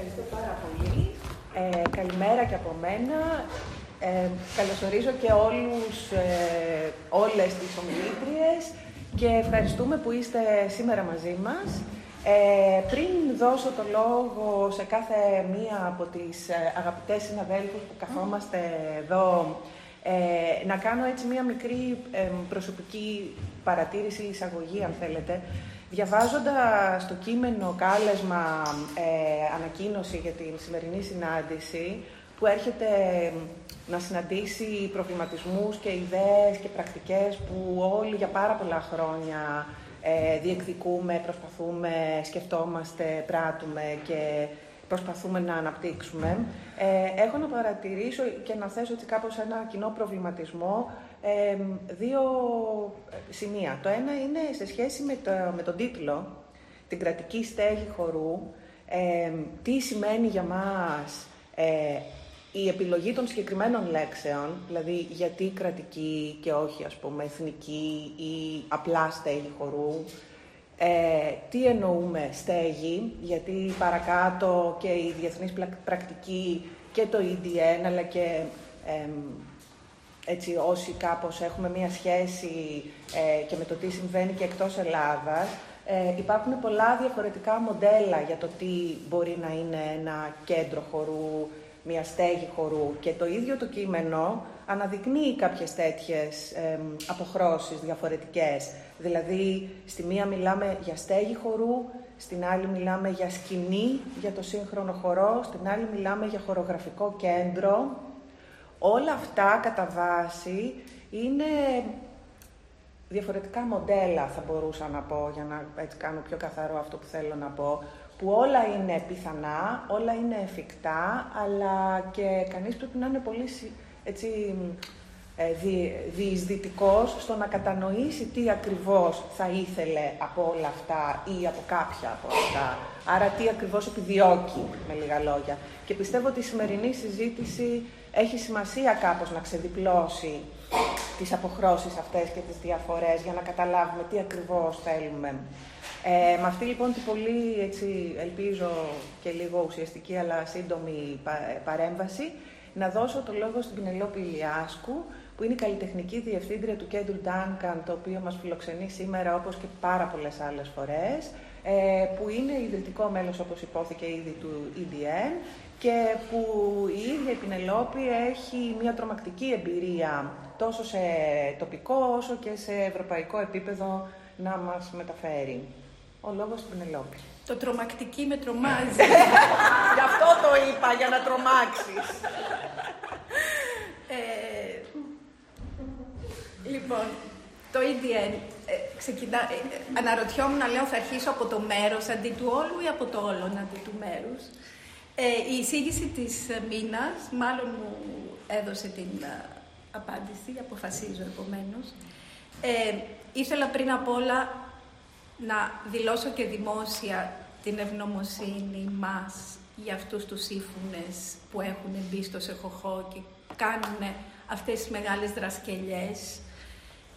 Ευχαριστώ πάρα πολύ. Ε, καλημέρα και από μένα. Ε, καλωσορίζω και όλους, ε, όλες τις ομιλήτριες και ευχαριστούμε που είστε σήμερα μαζί μας. Ε, πριν δώσω το λόγο σε κάθε μία από τις ε, αγαπητές συναδέλφους που καθόμαστε εδώ, ε, να κάνω έτσι μία μικρή προσωπική παρατήρηση, εισαγωγή αν θέλετε. Διαβάζοντας το κείμενο κάλεσμα ε, ανακοίνωση για την σημερινή συνάντηση, που έρχεται να συναντήσει προβληματισμούς και ιδέες και πρακτικές που όλοι για πάρα πολλά χρόνια ε, διεκδικούμε, προσπαθούμε, σκεφτόμαστε, πράττουμε και προσπαθούμε να αναπτύξουμε. Ε, έχω να παρατηρήσω και να θέσω έτσι κάπως ένα κοινό προβληματισμό δύο ε, σημεία. Το ένα είναι σε σχέση με, το, με τον τίτλο, την κρατική στέγη χορού, τι σημαίνει για μας ε, η επιλογή των συγκεκριμένων λέξεων, δηλαδή γιατί κρατική και όχι ας πούμε εθνική ή απλά στέγη χορού, ε, τι εννοούμε στέγη, γιατί παρακάτω και η διεθνής πρακτική και το EDN, αλλά και έτσι, όσοι κάπως έχουμε μία σχέση ε, και με το τι συμβαίνει και εκτός Ελλάδας, ε, υπάρχουν πολλά διαφορετικά μοντέλα για το τι μπορεί να είναι ένα κέντρο χορού, μια στέγη χορού και το ίδιο το κείμενο αναδεικνύει κάποιες τέτοιες ε, αποχρώσεις διαφορετικές. Δηλαδή, στη μία μιλάμε για στέγη χορού, στην άλλη μιλάμε για σκηνή, για το σύγχρονο χορό, στην άλλη μιλάμε για χορογραφικό κέντρο. Όλα αυτά, κατά βάση, είναι διαφορετικά μοντέλα, θα μπορούσα να πω, για να έτσι κάνω πιο καθαρό αυτό που θέλω να πω, που όλα είναι πιθανά, όλα είναι εφικτά, αλλά και κανείς πρέπει να είναι πολύ έτσι, ε, διεισδυτικός στο να κατανοήσει τι ακριβώς θα ήθελε από όλα αυτά ή από κάποια από αυτά. Άρα τι ακριβώς επιδιώκει, με λίγα λόγια. Και πιστεύω ότι η σημερινή συζήτηση έχει σημασία κάπως να ξεδιπλώσει τις αποχρώσεις αυτές και τις διαφορές για να καταλάβουμε τι ακριβώς θέλουμε. Ε, με αυτή λοιπόν την πολύ, έτσι, ελπίζω και λίγο ουσιαστική αλλά σύντομη παρέμβαση, να δώσω το λόγο στην Πινελόπη Ηλιάσκου, που είναι η καλλιτεχνική διευθύντρια του κέντρου Duncan, το οποίο μας φιλοξενεί σήμερα όπως και πάρα πολλές άλλες φορές, ε, που είναι ιδρυτικό μέλος, όπως υπόθηκε ήδη, του EDN και που η ίδια η Πινελόπη έχει μια τρομακτική εμπειρία τόσο σε τοπικό όσο και σε ευρωπαϊκό επίπεδο να μας μεταφέρει. Ο λόγος του Πινελόπη. Το τρομακτική με τρομάζει. Γι' αυτό το είπα, για να τρομάξεις. Ε, λοιπόν, το EDN ε, ξεκινά, ε, αναρωτιόμουν να λέω θα αρχίσω από το μέρος αντί του όλου ή από το όλο αντί του μέρους; Ε, η εισήγηση της Μίνας μάλλον μου έδωσε την απάντηση, αποφασίζω επομένως. Ε, ήθελα πριν απ' όλα να δηλώσω και δημόσια την ευγνωμοσύνη μας για αυτούς τους ύφουνες που έχουν μπει στο ΣΕΧΟΧΟ και κάνουν αυτές τις μεγάλες δρασκελιές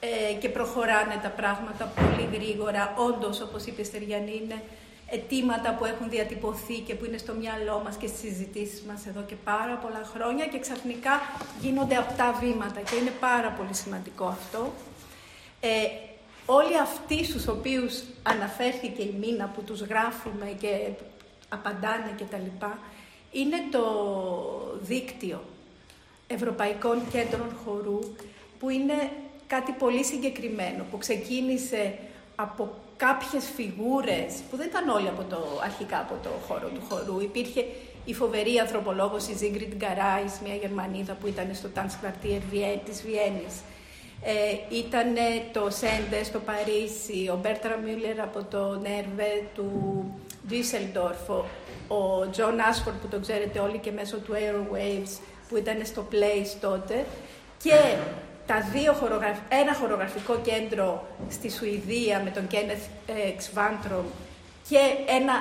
ε, και προχωράνε τα πράγματα πολύ γρήγορα. Όντως, όπως είπε η Στεριανή, είναι αιτήματα που έχουν διατυπωθεί και που είναι στο μυαλό μας και στις συζητήσεις μας εδώ και πάρα πολλά χρόνια και ξαφνικά γίνονται αυτά βήματα και είναι πάρα πολύ σημαντικό αυτό. Ε, όλοι αυτοί στους οποίους αναφέρθηκε η μήνα που τους γράφουμε και απαντάνε και τα λοιπά, είναι το δίκτυο Ευρωπαϊκών Κέντρων Χορού που είναι κάτι πολύ συγκεκριμένο που ξεκίνησε από κάποιες φιγούρες που δεν ήταν όλοι από το, αρχικά από το χώρο του χορού. Υπήρχε η φοβερή ανθρωπολόγος η Ζίγκριντ Γκαράης, μια Γερμανίδα που ήταν στο Tanzquartier της Βιέννης. Ε, ήταν το Σέντε στο Παρίσι, ο Μπέρτρα Μιούλερ από το Νέρβε του Düsseldorf, ο Τζον Άσφορντ που τον ξέρετε όλοι και μέσω του Aerowaves που ήταν στο Place τότε και τα δύο ένα χορογραφικό κέντρο στη Σουηδία με τον Κένεθ Κβάρνστρομ και ένα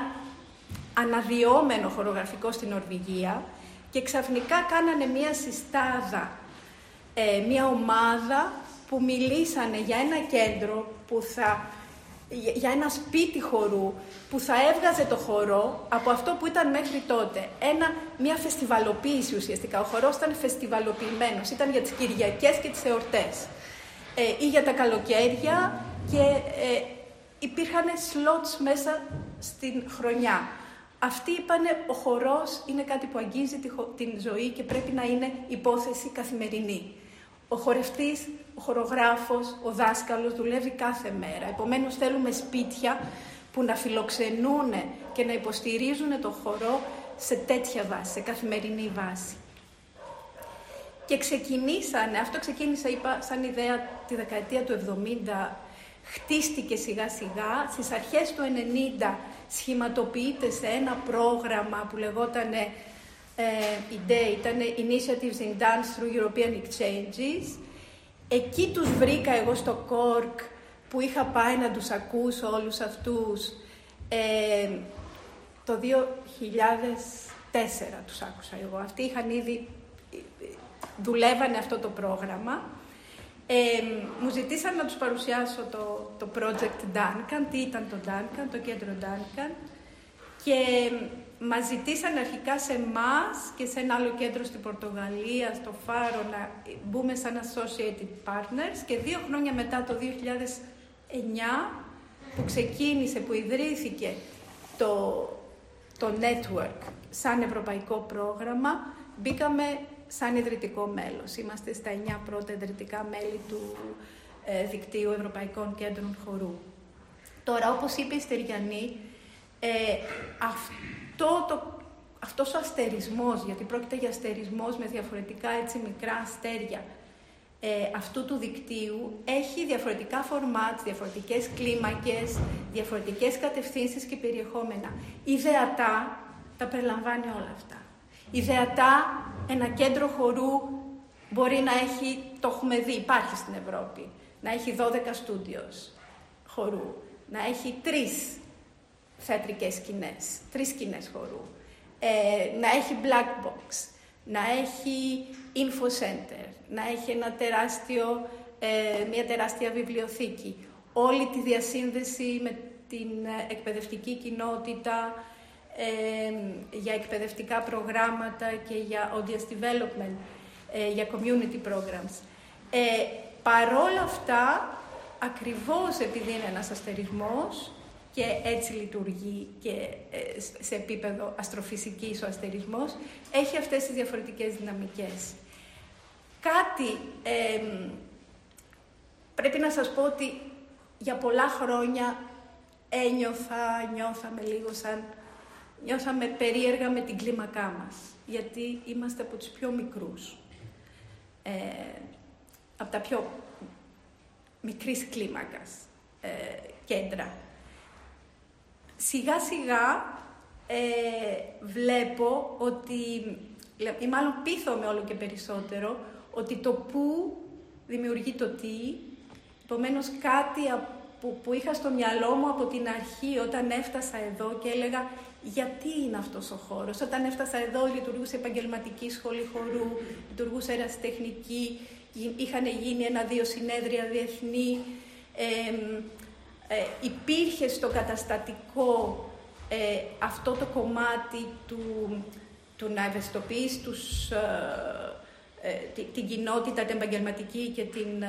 αναδυόμενο χορογραφικό στην Νορβηγία και ξαφνικά κάνανε μία συστάδα, ε, μία ομάδα που μιλήσανε για ένα κέντρο που θα για ένα σπίτι χορού που θα έβγαζε το χορό από αυτό που ήταν μέχρι τότε. Ένα, μια φεστιβαλοποίηση ουσιαστικά. Ο χορός ήταν φεστιβαλοποιημένος, ήταν για τις Κυριακές και τις εορτές ε, ή για τα καλοκαίρια και ε, υπήρχαν σλότς μέσα στην χρονιά. Αυτοί είπανε ο χορός είναι κάτι που αγγίζει την ζωή και πρέπει να είναι υπόθεση καθημερινή. Ο χορευτής, ο χορογράφος, ο δάσκαλος δουλεύει κάθε μέρα. Επομένως θέλουμε σπίτια που να φιλοξενούν και να υποστηρίζουν το χορό σε τέτοια βάση, σε καθημερινή βάση. Και ξεκινήσανε, αυτό ξεκίνησε είπα σαν ιδέα τη δεκαετία του 70, χτίστηκε σιγά σιγά, στις αρχές του 90 σχηματοποιείται σε ένα πρόγραμμα που λεγόταν ε, IDEA, ήταν Initiatives in Dance through European Exchanges. Εκεί τους βρήκα εγώ στο Κόρκ που είχα πάει να τους ακούσω όλους αυτούς. Ε, το 2004 τους άκουσα εγώ. Αυτοί είχαν ήδη, δουλεύανε αυτό το πρόγραμμα. Ε, μου ζητήσαν να τους παρουσιάσω το, το project Duncan, τι ήταν το Duncan, το κέντρο Duncan. Και μας ζητήσαν αρχικά σε εμάς και σε ένα άλλο κέντρο στην Πορτογαλία, στο Φάρο, να μπούμε σαν associated partners και δύο χρόνια μετά, το 2009, που ξεκίνησε, που ιδρύθηκε το, το network σαν ευρωπαϊκό πρόγραμμα, μπήκαμε σαν ιδρυτικό μέλος. Είμαστε στα 9 πρώτα ιδρυτικά μέλη του ε, Δικτύου Ευρωπαϊκών Κέντρων Χορού. Τώρα, όπως είπε η Στεριανή, ε, αυτό το, αυτός ο αστερισμός, γιατί πρόκειται για αστερισμός με διαφορετικά έτσι μικρά αστέρια, ε, αυτού του δικτύου έχει διαφορετικά φορμάτ, διαφορετικές κλίμακες, διαφορετικές κατευθύνσεις και περιεχόμενα. Ιδεατά τα περιλαμβάνει όλα αυτά. Ιδεατά ένα κέντρο χορού μπορεί να έχει, το έχουμε δει, υπάρχει στην Ευρώπη, να έχει 12 στούντιος χορού, να έχει τρεις θεατρικές σκηνές, τρεις σκηνές χορού, ε, να έχει black box, να έχει info center, να έχει ένα τεράστιο, ε, μια τεράστια βιβλιοθήκη, όλη τη διασύνδεση με την εκπαιδευτική κοινότητα, ε, για εκπαιδευτικά προγράμματα και για audience development, ε, για community programs. Ε, παρόλα αυτά, ακριβώς επειδή είναι ένας αστερισμός, και έτσι λειτουργεί και ε, σε επίπεδο αστροφυσικής ο αστερισμός, έχει αυτές τις διαφορετικές δυναμικές. Κάτι πρέπει να σας πω ότι για πολλά χρόνια ένιωθα, νιώθαμε λίγο σαν, νιώθαμε περίεργα με την κλίμακά μας, γιατί είμαστε από τους πιο μικρούς, ε, από τα πιο μικρής κλίμακας ε, κέντρα σιγά σιγά ε, βλέπω ότι, ή μάλλον πείθομαι όλο και περισσότερο, ότι το που δημιουργεί το τι, επομένω κάτι που, που είχα στο μυαλό μου από την αρχή όταν έφτασα εδώ και έλεγα γιατί είναι αυτός ο χώρος; Όταν έφτασα εδώ λειτουργούσε επαγγελματική σχολή χορού, λειτουργούσε ερασιτεχνική, είχαν γίνει ένα-δύο συνέδρια διεθνή, ε, υπήρχε στο καταστατικό ε, αυτό το κομμάτι του, του να ευαισθητοποιείς τους, ε, ε την, κοινότητα, την επαγγελματική και την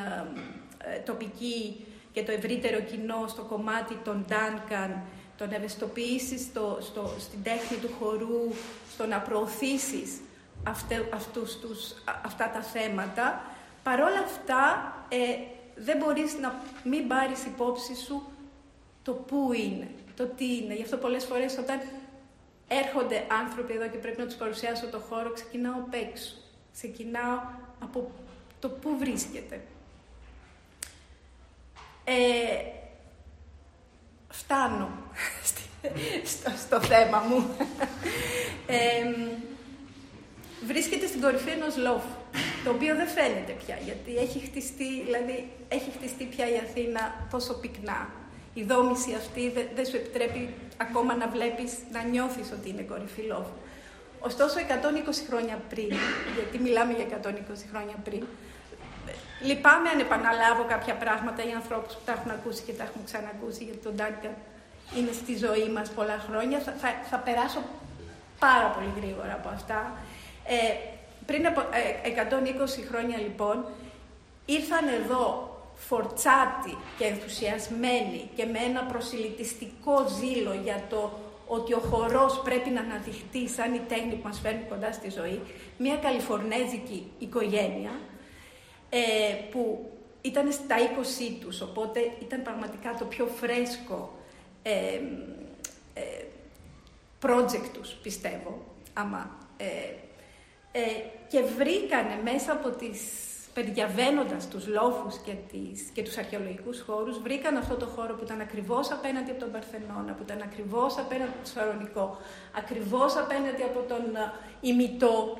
τοπική και το ευρύτερο κοινό στο κομμάτι των Duncan, το να ευαισθητοποιήσεις στο, στο, στην τέχνη του χορού, στο να προωθήσεις αυτούς τους, αυτά τα θέματα. Παρόλα αυτά, δεν μπορείς να μην πάρεις υπόψη σου το πού είναι, το τι είναι. Γι' αυτό πολλές φορές όταν έρχονται άνθρωποι εδώ και πρέπει να τους παρουσιάσω το χώρο, ξεκινάω απ' έξω. Ξεκινάω από το πού βρίσκεται. Ε, φτάνω στο, στο θέμα μου. Ε, βρίσκεται στην κορυφή ενός λόφου, το οποίο δεν φαίνεται πια, γιατί έχει χτιστεί, δηλαδή, έχει χτιστεί πια η Αθήνα τόσο πυκνά. Η δόμηση αυτή δεν, δεν σου επιτρέπει ακόμα να βλέπεις, να νιώθεις ότι είναι κορυφή λόφου. Ωστόσο, 120 χρόνια πριν, γιατί μιλάμε για 120 χρόνια πριν, Λυπάμαι αν επαναλάβω κάποια πράγματα οι ανθρώπους που τα έχουν ακούσει και τα έχουν ξανακούσει, γιατί τον Ντάνκαν είναι στη ζωή μας πολλά χρόνια. Θα, θα, θα περάσω πάρα πολύ γρήγορα από αυτά. Ε, πριν από 120 ε, χρόνια λοιπόν, ήρθαν εδώ φορτσάτοι και ενθουσιασμένοι και με ένα προσιλητιστικό ζήλο για το ότι ο χορός πρέπει να αναδειχτεί σαν η τέχνη που μας φέρνει κοντά στη ζωή, μια καλιφορνέζικη οικογένεια ε, που ήταν στα 20 τους, οπότε ήταν πραγματικά το πιο φρέσκο ε, ε, project τους, πιστεύω, άμα, ε, ε, και βρήκανε μέσα από τις περιδιαβαίνοντας τους λόφους και, τις, και τους αρχαιολογικούς χώρους, βρήκαν αυτό το χώρο που ήταν ακριβώς απέναντι από τον Παρθενώνα, που ήταν ακριβώς απέναντι από τον Σφαρονικό, ακριβώς απέναντι από τον ημιτό,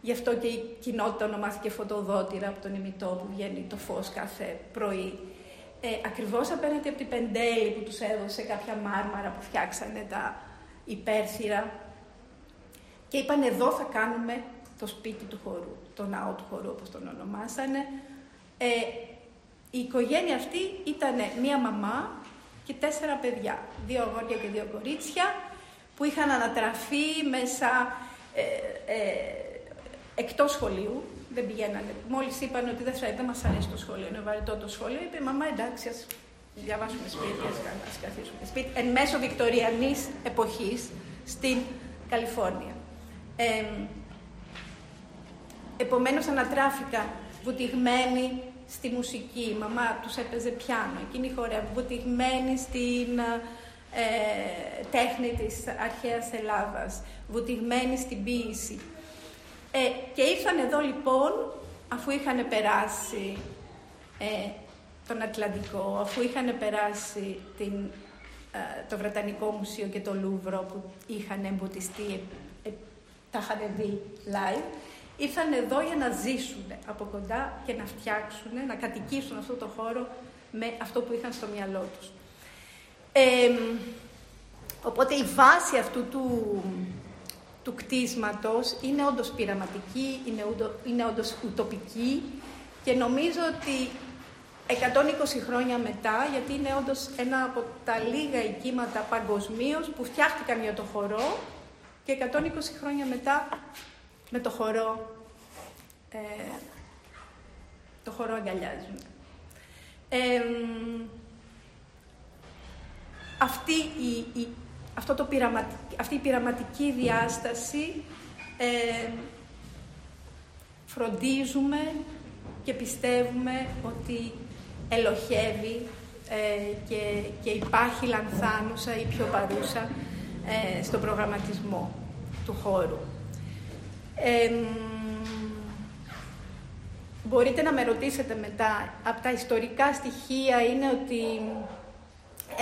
γι' αυτό και η κοινότητα ονομάστηκε φωτοδότηρα από τον ημιτό που βγαίνει το φως κάθε πρωί. Ε, ακριβώς απέναντι από την Πεντέλη που τους έδωσε κάποια μάρμαρα που φτιάξανε τα υπέρθυρα και είπαν εδώ θα κάνουμε το σπίτι του χορού, το ναό του χορού όπως τον ονομάσανε. Ε, η οικογένεια αυτή ήταν μία μαμά και τέσσερα παιδιά, δύο αγόρια και δύο κορίτσια, που είχαν ανατραφεί μέσα ε, ε, εκτός σχολείου, δεν πηγαίνανε. Μόλις είπαν ότι δεν, θα, δεν μας αρέσει το σχολείο, είναι βαρετό το σχολείο, είπε μαμά εντάξει, ας διαβάσουμε σπίτι, ας καθίσουμε σπίτι. Εν μέσω βικτοριανής εποχής στην Καλιφόρνια. Ε, Επομένως ανατράφηκα βουτυγμένη στη μουσική. Η μαμά τους έπαιζε πιάνο, εκείνη χορεύει, βουτυγμένη στην ε, τέχνη της αρχαίας Ελλάδας, βουτυγμένη στην ποίηση. Ε, και ήρθαν εδώ λοιπόν, αφού είχαν περάσει ε, τον Ατλαντικό, αφού είχαν περάσει την, ε, το Βρετανικό Μουσείο και το Λούβρο που είχαν εμποτιστεί, ε, τα είχαν δει live, ήρθαν εδώ για να ζήσουν από κοντά και να φτιάξουν, να κατοικήσουν αυτό το χώρο με αυτό που είχαν στο μυαλό τους. οπότε η βάση αυτού του, του κτίσματος είναι όντως πειραματική, είναι, είναι όντως ουτοπική και νομίζω ότι 120 χρόνια μετά, γιατί είναι όντως ένα από τα λίγα οικήματα παγκοσμίως που φτιάχτηκαν για το χορό και 120 χρόνια μετά με το χορό, ε, το χορό αγκαλιάζουν. αυτή, η, η, αυτό το αυτή η πειραματική διάσταση ε, φροντίζουμε και πιστεύουμε ότι ελοχεύει ε, και, και υπάρχει λανθάνουσα ή πιο παρούσα ε, στον προγραμματισμό του χώρου. Μπορείτε να με ρωτήσετε μετά, από τα ιστορικά στοιχεία είναι ότι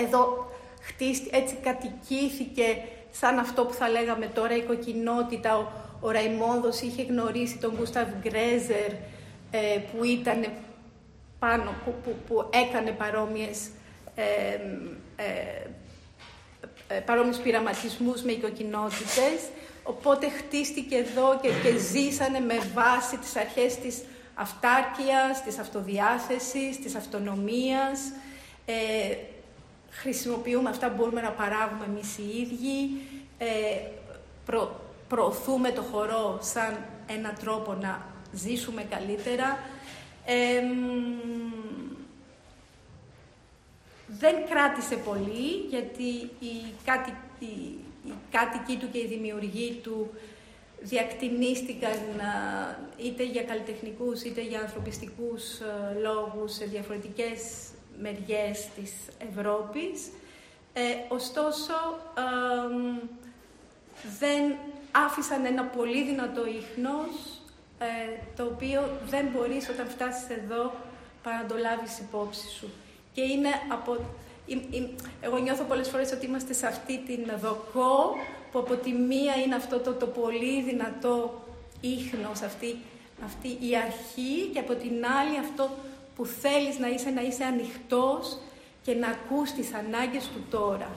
εδώ χτίστη, έτσι κατοικήθηκε σαν αυτό που θα λέγαμε τώρα η κοκκινότητα. Ο, ο Ραϊμόνδος είχε γνωρίσει τον Γκούσταβ Γκρέζερ ε, που ήταν πάνω, που, που, που έκανε παρόμοιες ε, ε, ε, παρόμοιους πειραματισμούς με οικοκοινότητες. Οπότε χτίστηκε εδώ και, και ζήσανε με βάση τις αρχές της αυτάρκειας, της αυτοδιάθεσης, της αυτονομίας. Ε, χρησιμοποιούμε αυτά που μπορούμε να παράγουμε εμείς οι ίδιοι. Ε, προ, προωθούμε το χορό σαν ένα τρόπο να ζήσουμε καλύτερα. δεν κράτησε πολύ, γιατί οι, κάτι, οι, οι κάτοικοι του και οι δημιουργοί του διακτηνίστηκαν είτε για καλλιτεχνικούς είτε για ανθρωπιστικούς λόγους σε διαφορετικές μεριές της Ευρώπης. Ε, ωστόσο, δεν άφησαν ένα πολύ δυνατό ίχνος, ε, το οποίο δεν μπορείς όταν φτάσεις εδώ παρά να το λάβεις υπόψη σου. Και είναι από... Εγώ νιώθω πολλές φορές ότι είμαστε σε αυτή την δοκό, που από τη μία είναι αυτό το, το πολύ δυνατό ίχνος, αυτή, αυτή η αρχή, και από την άλλη αυτό που θέλεις να είσαι, να είσαι ανοιχτός και να ακούς τις ανάγκες του τώρα.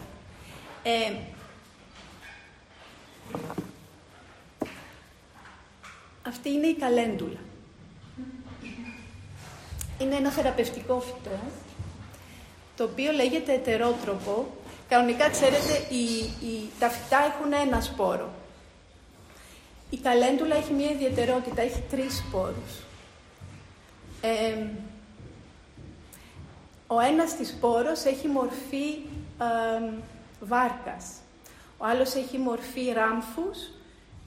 Ε, αυτή είναι η καλέντουλα. είναι ένα θεραπευτικό φυτό, το οποίο λέγεται ετερότροπο. Κανονικά, ξέρετε, οι, οι, τα φυτά έχουν ένα σπόρο. Η καλέντουλα έχει μία ιδιαιτερότητα, έχει τρεις σπόρους. Ε, ο ένας της σπόρος έχει μορφή ε, βάρκας, ο άλλος έχει μορφή ράμφους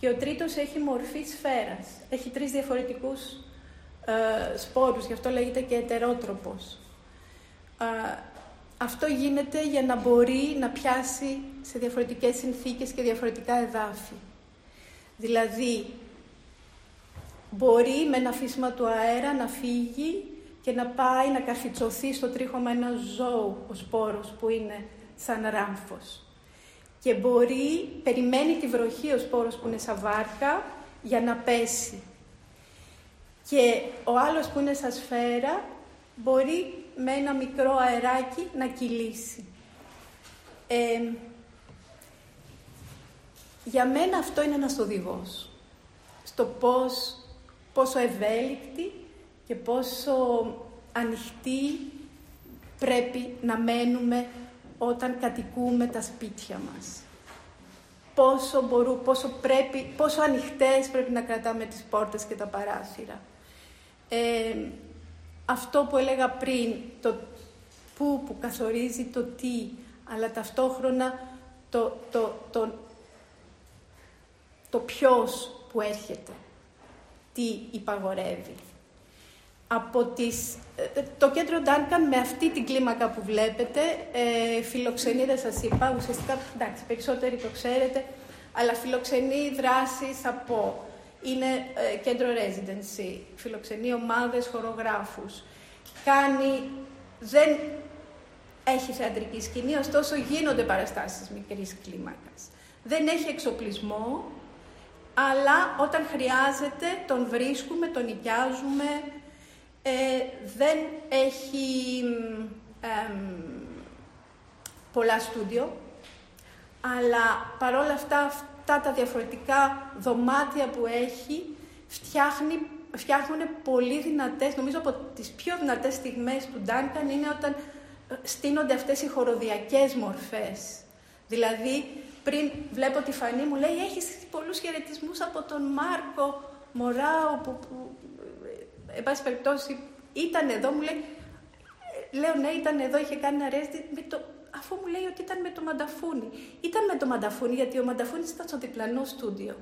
και ο τρίτος έχει μορφή σφαίρας. Έχει τρεις διαφορετικούς ε, σπόρους, γι' αυτό λέγεται και ετερότροπος. Ε, αυτό γίνεται για να μπορεί να πιάσει σε διαφορετικές συνθήκες και διαφορετικά εδάφη. Δηλαδή, μπορεί με ένα φύσμα του αέρα να φύγει και να πάει να καρφιτσωθεί στο τρίχωμα ένα ζώου, ο σπόρος που είναι σαν ράμφος. Και μπορεί, περιμένει τη βροχή ο σπόρος που είναι σαν βάρκα για να πέσει. Και ο άλλος που είναι σαν σφαίρα μπορεί με ένα μικρό αεράκι να κυλήσει. Ε, για μένα αυτό είναι ένας οδηγός. Στο πώς, πόσο ευέλικτη και πόσο ανοιχτή πρέπει να μένουμε όταν κατοικούμε τα σπίτια μας. Πόσο, μπορού, πόσο, πρέπει, πόσο ανοιχτές πρέπει να κρατάμε τις πόρτες και τα παράθυρα. Ε, αυτό που έλεγα πριν, το που που καθορίζει το τι, αλλά ταυτόχρονα το, το, το, το ποιος που έρχεται, τι υπαγορεύει. Από τις, ε, το κέντρο Duncan με αυτή την κλίμακα που βλέπετε ε, φιλοξενεί, δεν σας είπα, ουσιαστικά, εντάξει, περισσότεροι το ξέρετε, αλλά φιλοξενεί δράσεις από, είναι ε, κέντρο residency, φιλοξενεί ομάδες χορογράφους, κάνει, δεν έχει θεατρική σκηνή, ωστόσο γίνονται παραστάσεις μικρής κλίμακας. Δεν έχει εξοπλισμό, αλλά όταν χρειάζεται τον βρίσκουμε, τον νοικιάζουμε. Ε, δεν έχει πολλά στούντιο, αλλά παρόλα αυτά, αυτά τα διαφορετικά δωμάτια που έχει φτιάχνει, φτιάχνουν πολύ δυνατές, νομίζω από τις πιο δυνατές στιγμές του Ντάνκαν είναι όταν ε, στείνονται αυτές οι χοροδιακές μορφές. Δηλαδή, πριν βλέπω τη Φανή μου λέει έχεις πολλούς χαιρετισμούς από τον Μάρκο Μωράου που, που ε, εν πάση περιπτώσει ήταν εδώ, μου λέει λέω ναι ήταν εδώ, είχε κάνει ένα με το, αφού μου λέει ότι ήταν με το Μανταφούνι. Ήταν με το Μανταφούνι γιατί ο Μανταφούνι ήταν στο διπλανό στούντιο.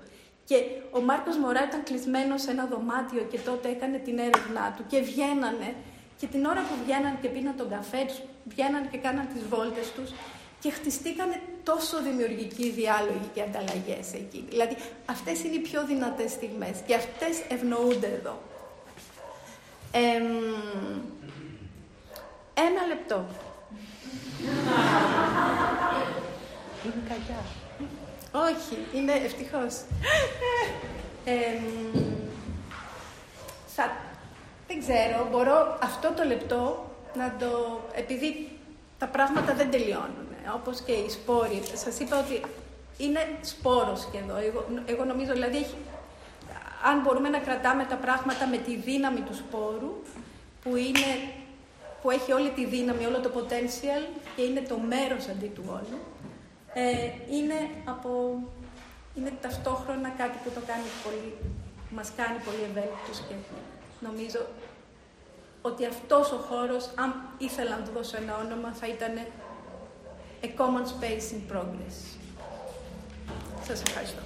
Και ο Μάρκος Μωρά ήταν κλεισμένος σε ένα δωμάτιο και τότε έκανε την έρευνά του και βγαίνανε και την ώρα που βγαίναν και πίναν τον καφέ τους, βγαίναν και κάναν τις βόλτες τους και χτιστήκανε τόσο δημιουργικοί διάλογοι και ανταλλαγές εκεί. Δηλαδή, αυτές είναι οι πιο δυνατές στιγμές και αυτές ευνοούνται εδώ. ένα λεπτό. Είναι κακιά. Όχι, είναι ευτυχώς. θα, δεν ξέρω, μπορώ αυτό το λεπτό να το... Επειδή τα πράγματα δεν τελειώνουν όπως και οι σπόροι. Σας είπα ότι είναι σπόρος και εδώ. Εγώ, εγώ νομίζω, δηλαδή, αν μπορούμε να κρατάμε τα πράγματα με τη δύναμη του σπόρου, που, είναι, που έχει όλη τη δύναμη, όλο το potential και είναι το μέρος αντί του όλου, ε, είναι, από, είναι ταυτόχρονα κάτι που το κάνει πολύ, μας κάνει πολύ ευέλικτος και νομίζω ότι αυτός ο χώρος, αν ήθελα να του δώσω ένα όνομα, θα ήταν a common space in progress. Σας ευχαριστώ.